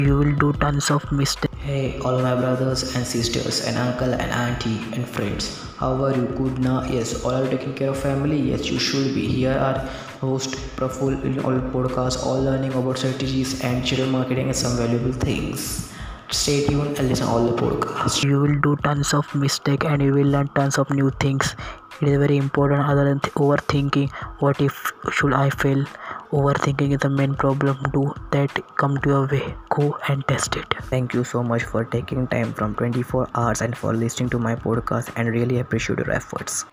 you will do tons of mistakes Hey, all my brothers and sisters, and uncle and auntie and friends. How are you? Good now? Yes, all are taking care of family? Yes, you should be. Here are host Praful in all podcasts, all learning about strategies and digital marketing and some valuable things. Stay tuned and listen all the podcasts. you will do tons of mistake and you will learn tons of new things it is very important other than th- overthinking what if should i fail overthinking is the main problem. Do that. Come to your way. Go and test it. Thank you so much for taking time from 24 hours and for listening to my podcast and really appreciate your efforts.